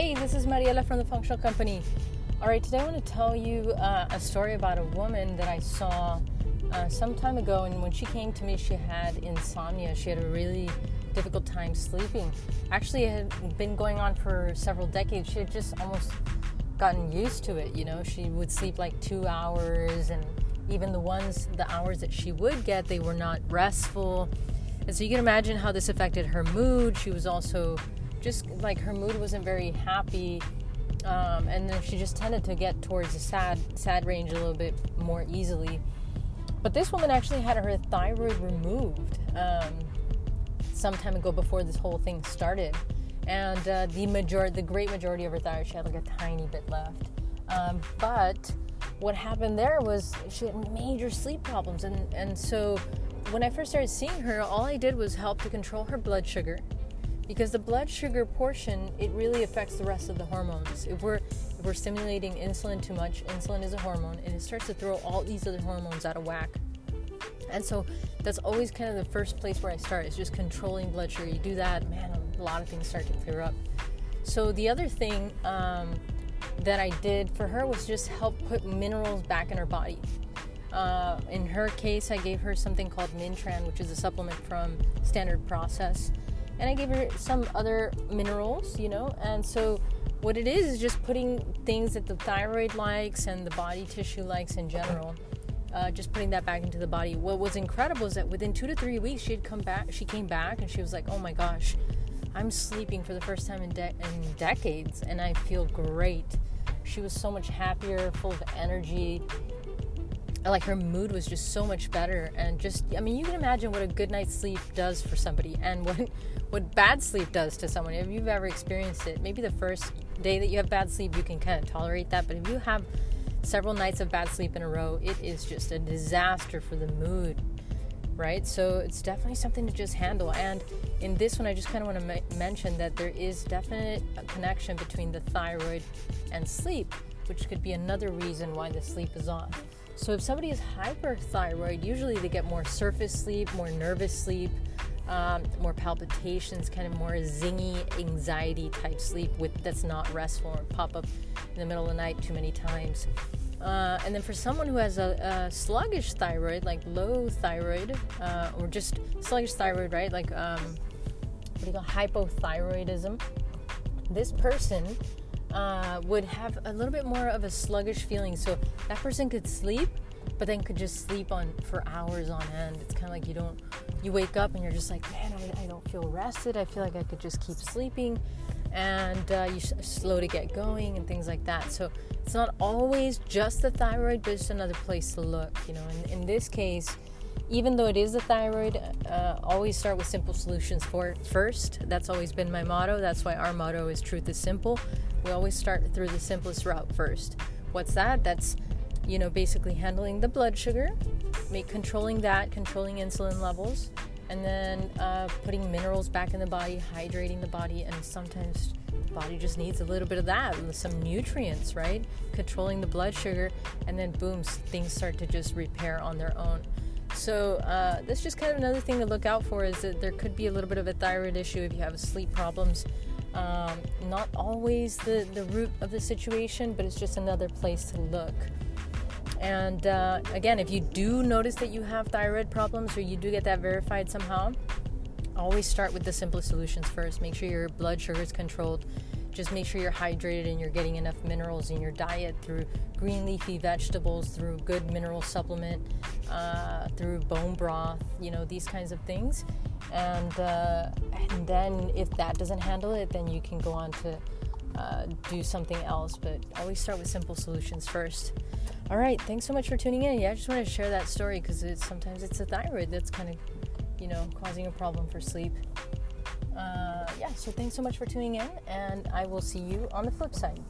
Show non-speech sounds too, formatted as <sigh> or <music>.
Hey, this is Mariela from the Functional Company. All right, today I want to tell you uh, a story about a woman that I saw uh, some time ago. And when she came to me, she had insomnia. She had a really difficult time sleeping. Actually, it had been going on for several decades. She had just almost gotten used to it. You know, she would sleep like two hours, and even the ones, the hours that she would get, they were not restful. And so you can imagine how this affected her mood. She was also just like her mood wasn't very happy. Um, and then she just tended to get towards the sad, sad range a little bit more easily. But this woman actually had her thyroid removed um, some time ago before this whole thing started, and uh, the majority, the great majority of her thyroid, she had like a tiny bit left. Um, but what happened there was she had major sleep problems, and and so when I first started seeing her, all I did was help to control her blood sugar because the blood sugar portion it really affects the rest of the hormones. If we're if we're stimulating insulin too much insulin is a hormone and it starts to throw all these other hormones out of whack. And so that's always kind of the first place where i start is just controlling blood sugar. You do that man a lot of things start to clear up. So the other thing um, that i did for her was just help put minerals back in her body. Uh, in her case i gave her something called Min-Tran which is a supplement from standard process and I gave her some other minerals, you know. And so, what it is is just putting things that the thyroid likes and the body tissue likes in general. Uh, just putting that back into the body. What was incredible is that within two to three weeks, she had come back. She came back and she was like, "Oh my gosh, I'm sleeping for the first time in, de- in decades, and I feel great." She was so much happier, full of energy like her mood was just so much better and just i mean you can imagine what a good night's sleep does for somebody and what <laughs> what bad sleep does to someone. If you've ever experienced it maybe the first day that you have bad sleep you can kind of tolerate that. But if you have several nights of bad sleep in a row it is just a disaster for the mood right? So it's definitely something to just handle. And in this one i just kind of want to mention that there is definite connection between the thyroid and sleep which could be another reason why the sleep is off so if somebody is hyperthyroid, usually they get more surface sleep, more nervous sleep, um, more palpitations, kind of more zingy anxiety type sleep with that's not restful or pop up in the middle of the night too many times. Uh, and then for someone who has a, a sluggish thyroid, like low thyroid, uh, or just sluggish thyroid, right? Like um, what do you call hypothyroidism? This person uh, would have a little bit more of a sluggish feeling. So that person could sleep, but then could just sleep on for hours on end. It's kind of like you don't, you wake up and you're just like, man, I, I don't feel rested. I feel like I could just keep sleeping, and uh, you slow to get going and things like that. So it's not always just the thyroid, but it's another place to look. You know, in, in this case even though it is the thyroid, uh, always start with simple solutions for first. That's always been my motto. That's why our motto is truth is simple. We always start through the simplest route first. What's that? That's you know basically handling the blood sugar, make controlling that, controlling insulin levels, and then uh, putting minerals back in the body, hydrating the body, and sometimes the body just needs a little bit of that, some nutrients, right? Controlling the blood sugar, and then boom, things start to just repair on their own. So uh, that's just kind of another thing to look out for is that there could be a little bit of a thyroid issue if you have sleep problems. Um, not always the, the root of the situation, but it's just another place to look. And uh, again, if you do notice that you have thyroid problems or you do get that verified somehow, always start with the simplest solutions first. Make sure your blood sugar is controlled just make sure you're hydrated and you're getting enough minerals in your diet through green leafy vegetables, through good mineral supplement, uh, through bone broth, you know, these kinds of things. And, uh, and then if that doesn't handle it, then you can go on to uh, do something else. But always start with simple solutions first. All right, thanks so much for tuning in. Yeah, I just wanted to share that story because it's, sometimes it's the thyroid that's kind of, you know, causing a problem for sleep uh, yeah, so thanks so much for tuning in, and I will see you on the flip side.